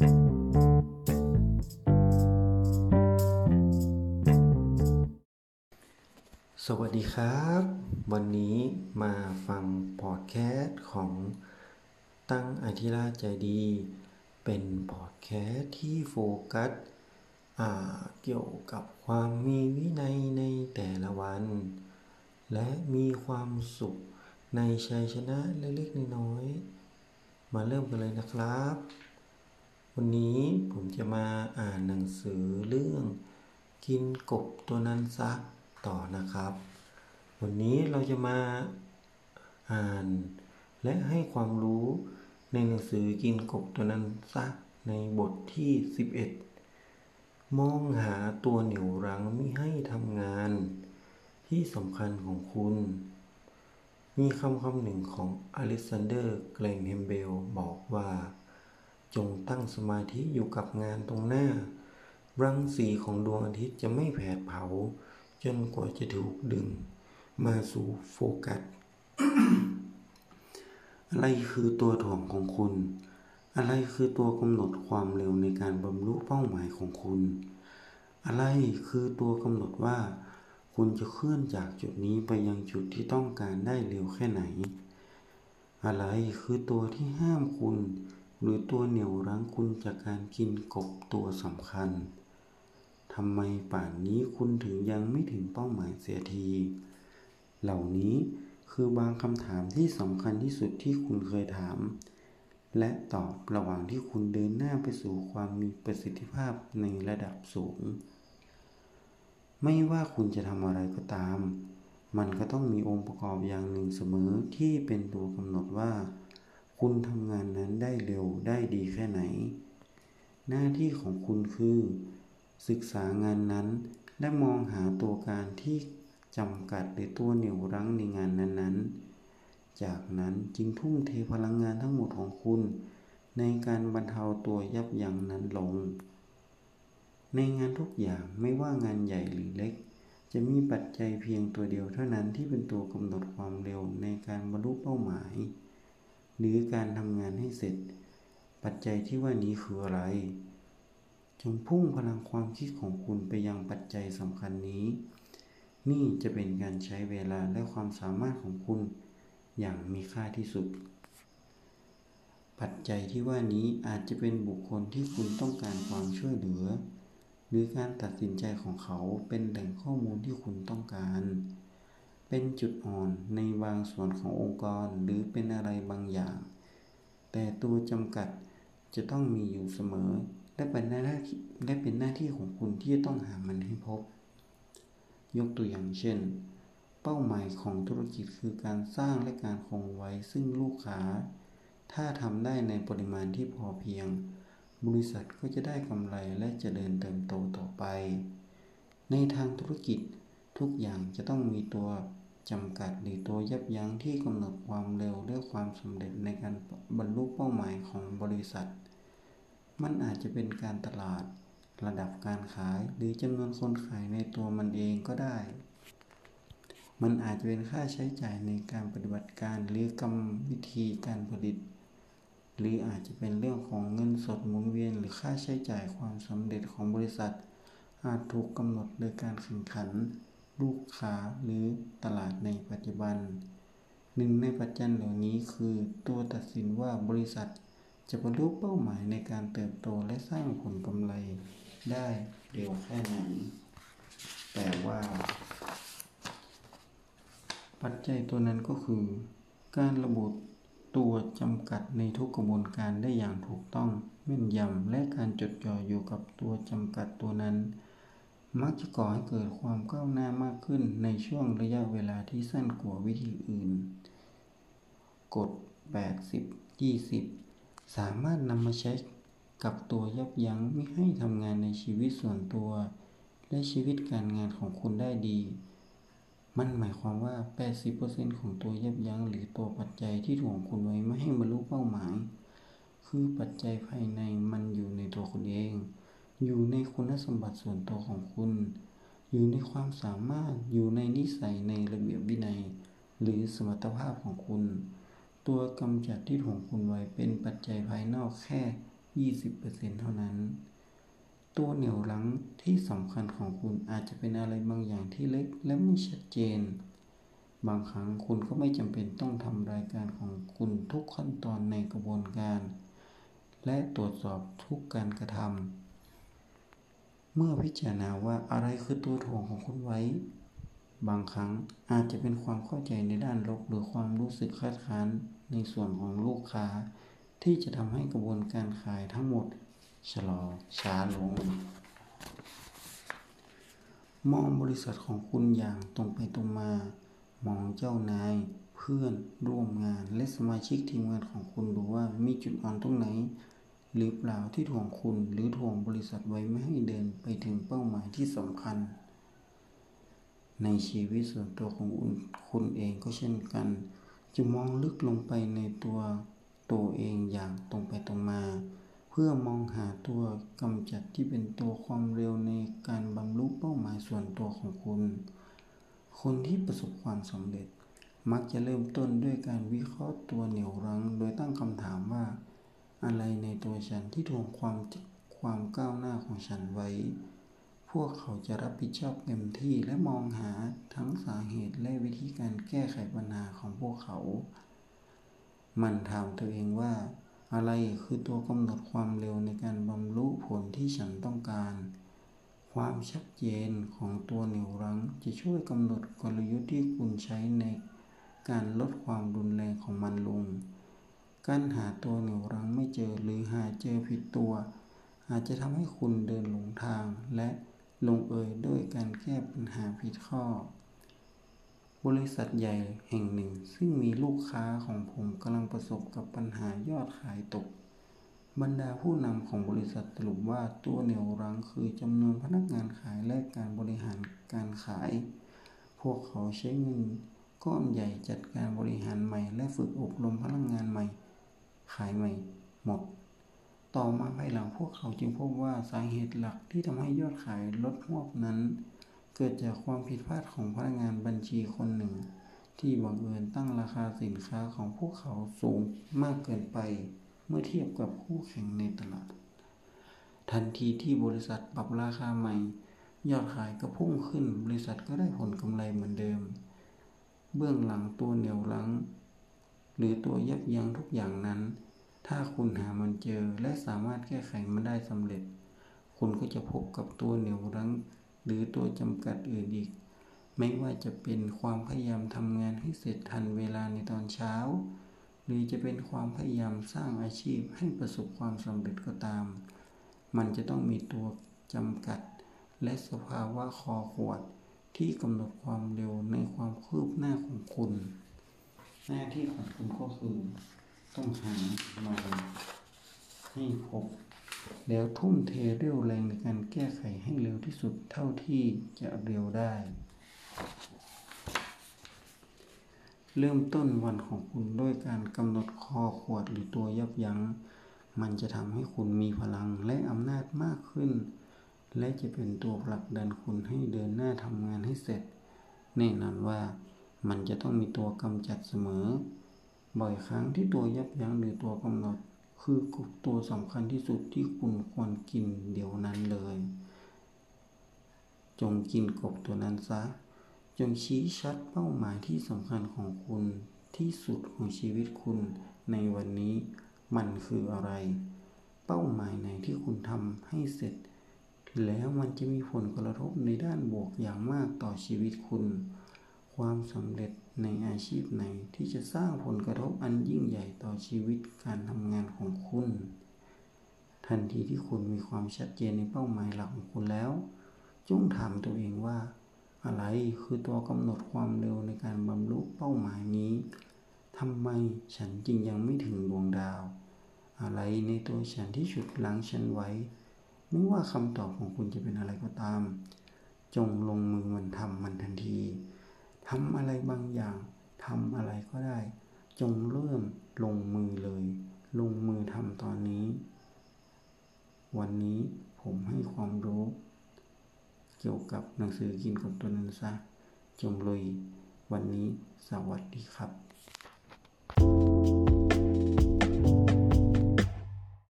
สวัสดีครับ วันนี้มาฟังพอดแคสต์ของตั้งอธิราชใจดี เป็นพอดแคสต์ที่โฟกัสเกี่ยวกับความมีวินัยในแต่ละวัน และมีความสุขในชัยชนะเล็กๆน้อยๆมาเริ่มกันเลยนะครับ วันนี้ผมจะมาอ่านหนังสือเรื่องกินกบตัวนั้นซักต่อนะครับ วันนี้เราจะมาอ่าน และให้ความรู้ในหนังสือกินกบตัวนั้นซักในบทที่ 11 มองหาตัวเหนี่ยวรั้งไม่ให้ทำงาน ที่สำคัญของคุณ มีคำคำหนึ่งของอเล็กซานเดอร์เกรแฮมเบลล์ บอกว่า จงตั้งสมาธิอยู่กับงานตรงหน้า รังสีของดวงอาทิตย์จะไม่แผดเผา จนกว่าจะถูกดึง มาสู่โฟกัส อะไรคือตัวถ่วงของคุณ อะไรคือตัวกำหนดความเร็วในการบรรลุเป้าหมายของคุณ อะไรคือตัวกำหนดว่า คุณจะเคลื่อนจากจุดนี้ไปยังจุดที่ต้องการได้เร็วแค่ไหน อะไรคือตัวที่ห้ามคุณ หรือตัวเหนี่ยวรั้งคุณจากการกินกบตัวสำคัญทำไมป่านนี้คุณถึงยังไม่ถึงเป้าหมายเสียที เหล่านี้คือบางคำถามที่สำคัญที่สุดที่คุณเคยถาม และตอบระหว่างที่คุณเดินหน้าไปสู่ความมีประสิทธิภาพในระดับสูง ไม่ว่าคุณจะทำอะไรก็ตาม มันก็ต้องมีองค์ประกอบอย่างหนึ่งเสมอที่เป็นตัวกำหนดว่า คุณทำงานนั้นได้เร็วได้ดีแค่ไหน หน้าที่ของคุณคือ ศึกษางานนั้น และมองหาตัวการที่จำกัดหรือตัวเหนี่ยวรั้งในงานนั้นๆ จากนั้นจึงทุ่มเทพลังงานทั้งหมดของคุณ ในการบรรเทาตัวยับยั้งนั้นลง ในงานทุกอย่างไม่ว่างานใหญ่หรือเล็ก จะมีปัจจัยเพียงตัวเดียวเท่านั้นที่เป็นตัวกำหนดความเร็วในการบรรลุเป้าหมาย หรือการทำงานให้เสร็จ ปัจจัยที่ว่านี้คืออะไร จงพุ่งพลังความคิดของคุณไปยังปัจจัยสำคัญนี้ นี่จะเป็นการใช้เวลาและความสามารถของคุณอย่างมีค่าที่สุด ปัจจัยที่ว่านี้อาจจะเป็นบุคคลที่คุณต้องการความช่วยเหลือ หรือการตัดสินใจของเขาเป็นแหล่งข้อมูลที่คุณต้องการ เป็นจุดอ่อนในบางส่วนขององค์กรหรือเป็นอะไรบางอย่าง แต่ตัวจำกัดจะต้องมีอยู่เสมอ และเป็นหน้าที่และเป็นหน้าที่ของคุณที่จะต้องหามันให้พบ ยกตัวอย่างเช่น เป้าหมายของธุรกิจคือการสร้างและการคงไว้ซึ่งลูกค้า ถ้าทำได้ในปริมาณที่พอเพียง บริษัทก็จะได้กำไรและจะเดินเติมโตต่อไป ในทางธุรกิจทุกอย่างจะต้องมีตัว จำกัดหรือตัวยับยั้งที่กำหนดความเร็วและความสำเร็จในการบรรลุเป้าหมายของบริษัท มันอาจจะเป็นการตลาด ระดับการขายหรือจำนวนคนขายในตัวมันเองก็ได้ มันอาจจะเป็นค่าใช้จ่ายในการปฏิบัติการหรือกรรมวิธีการผลิต หรืออาจจะเป็นเรื่องของเงินสดหมุนเวียน หรือค่าใช้จ่ายความสำเร็จของบริษัท อาจถูกกำหนดโดยการแข่งขัน ลูกค้าหรือตลาดในปัจจุบัน หนึ่งในปัจจัยเหล่านี้คือตัวตัดสินว่าบริษัทจะบรรลุเป้าหมายในการเติบโตและสร้างผลกำไรได้เร็วแค่ไหน แต่ว่า ปัจจัยตัวนั้นก็คือ การระบุตัวจำกัดในทุกกระบวนการได้อย่างถูกต้องแม่นยำและการจดจ่ออยู่กับตัวจำกัดตัวนั้น มักจะก่อให้เกิดความก้าวหน้ามากขึ้นในช่วงระยะเวลาที่สั้นกว่าวิธีอื่น กฎ 80 20 สามารถนำมาใช้กับตัวยับยั้งไม่ให้ทำงานในชีวิตส่วนตัว และชีวิตการงานของคุณได้ดี มันหมายความว่า 80%ของตัวยับยั้งหรือตัวปัจจัยที่ถ่วงคุณไว้ไม่ให้บรรลุเป้าหมาย คือปัจจัยภายในมันอยู่ในตัวคุณเอง อยู่ในคุณสมบัติส่วนตัวของคุณ อยู่ในความสามารถอยู่ในนิสัยในระเบียบวินัย หรือสมรรถภาพของคุณ ตัวกำจัดที่ถ่วงคุณไว้เป็นปัจจัยภายนอกแค่ 20%เท่านั้น ตัวเหนี่ยวรั้งที่สำคัญของคุณอาจจะเป็นอะไรบางอย่างที่เล็กและไม่ชัดเจน บางครั้งคุณก็ไม่จำเป็นต้องทำรายการของคุณทุกขั้นตอนในกระบวนการ และตรวจสอบทุกการกระทำ เมื่อพิจารณาว่าอะไรคือตัวถ่วงของคุณไว้ บางครั้งอาจจะเป็นความเข้าใจในด้านลบหรือความรู้สึกคาดค้านในส่วนของลูกค้า ที่จะทำให้กระบวนการขายทั้งหมดชะลอช้าลง มองบริษัทของคุณอย่างตรงไปตรงมา มองเจ้านาย เพื่อนร่วมงานและสมาชิกทีมงานของคุณดูว่ามีจุดอ่อนตรงไหน หรือเปล่าที่ถ่วงคุณหรือถ่วงบริษัทไว้ไม่ให้เดินไปถึงเป้าหมายที่สำคัญ ในชีวิตส่วนตัวของคุณเองก็เช่นกัน จะมองลึกลงไปในตัวตัวเองอย่างตรงไปตรงมา เพื่อมองหาตัวกำจัดที่เป็นตัวความเร็วในการบรรลุเป้าหมายส่วนตัวของคุณ คนที่ประสบความสำเร็จ มักจะเริ่มต้นด้วยการวิเคราะห์ตัวเหนี่ยวรั้ง โดยตั้งคำถามว่า อะไรในตัวฉันที่ทวงความความก้าวหน้าของฉันไว้ พวกเขาจะรับผิดชอบเต็มที่และมองหาทั้งสาเหตุและวิธีการแก้ไขปัญหาของพวกเขา มันถามตัวเองว่า อะไรคือตัวกำหนดความเร็วในการบรรลุผลที่ฉันต้องการ ความชัดเจนของตัวเหนี่ยวรั้งจะช่วยกำหนดกลยุทธ์ที่คุณใช้ในการลดความรุนแรงของมันลง การหาตัวเหนี่ยวรั้งไม่เจอหรือหาเจอผิดตัว อาจจะทำให้คุณเดินหลงทางและลงเอยด้วยการแก้ปัญหาผิดข้อ บริษัทใหญ่แห่งหนึ่ง ซึ่งมีลูกค้าของผมกำลังประสบกับปัญหายอดขายตก บรรดาผู้นำของบริษัทสรุปว่าตัวเหนี่ยวรั้งคือจำนวนพนักงานขายและการบริหารการขาย พวกเขาใช้เงินก้อนใหญ่จัดการบริหารใหม่และฝึกอบรมพนักงานใหม่ ขายใหม่หมด ต่อมาภายหลังพวกเขาจึงพบว่าสาเหตุหลักที่ทำให้ยอดขายลดหวบนั้น เกิดจากความผิดพลาดของพนักงานบัญชีคนหนึ่ง ที่บังเอิญตั้งราคาสินค้าของพวกเขาสูงมากเกินไป เมื่อเทียบกับคู่แข่งในตลาด ทันทีที่บริษัทปรับราคาใหม่ ยอดขายก็พุ่งขึ้น บริษัทก็ได้ผลกำไรเหมือนเดิม เบื้องหลังตัวเหนียวหลัง หรือตัวยับยั้งทุกอย่างนั้น ถ้าคุณหามันเจอและสามารถแก้ไขมันได้สำเร็จ คุณก็จะพบกับตัวเหนี่ยวรั้ง หรือตัวจำกัดอื่นอีก ไม่ว่าจะเป็นความพยายามทำงานให้เสร็จทันเวลาในตอนเช้า หรือจะเป็นความพยายามสร้างอาชีพให้ประสบความสำเร็จก็ตาม มันจะต้องมีตัวจำกัด และสภาวะคอขวดที่กำหนดความเร็วในความคืบหน้าของคุณ หน้าที่ของคุณก็คือต้องหามาให้พบ แล้วทุ่มเทเรี่ยวแรงในการแก้ไขให้เร็วที่สุดเท่าที่จะเร็วได้ เริ่มต้นวันของคุณด้วยการกำหนดคอขวดหรือตัวยับยัง้ง มันจะทำให้คุณมีพลังและอำนาจมากขึ้น และจะเป็นตัวผลักดันคุณให้เดินหน้าทำงานให้เสร็จ แน่นอนว่า มันจะต้องมีตัวกำจัดเสมอ บ่อยครั้งที่ตัวยับยั้งหรือตัวกำหนด คือกบตัวสำคัญที่สุดที่คุณควรกินเดี๋ยวนั้นเลย จงกินกบตัวนั้นซะ จงชี้ชัดเป้าหมายที่สำคัญของคุณที่สุดของชีวิตคุณในวันนี้มันคืออะไร เป้าหมายไหนที่คุณทำให้เสร็จ แล้วมันจะมีผลกระทบในด้านบวกอย่างมากต่อชีวิตคุณ ความสำเร็จในอาชีพไหนที่จะสร้างผลกระทบอันยิ่งใหญ่ต่อชีวิตการทำงานของคุณ ทันทีที่คุณมีความชัดเจนในเป้าหมายหลักของคุณแล้ว จงถามตัวเองว่า อะไรคือตัวกำหนดความเร็วในการบรรลุเป้าหมายนี้ทำไมฉันจึงยังไม่ถึงดวงดาว อะไรในตัวฉันที่ฉุดลังฉันไว้ ไม่ว่าคำตอบของคุณจะเป็นอะไรก็ตาม จงลงมือมันทำมันทันที ทำอะไรบางอย่างทำอะไรก็ได้ จงเริ่มลงมือเลย ลงมือทำตอนนี้ วันนี้ผมให้ความรู้ เกี่ยวกับหนังสือกินกับตัวนันซะจงลุยวันนี้สวัสดีครับ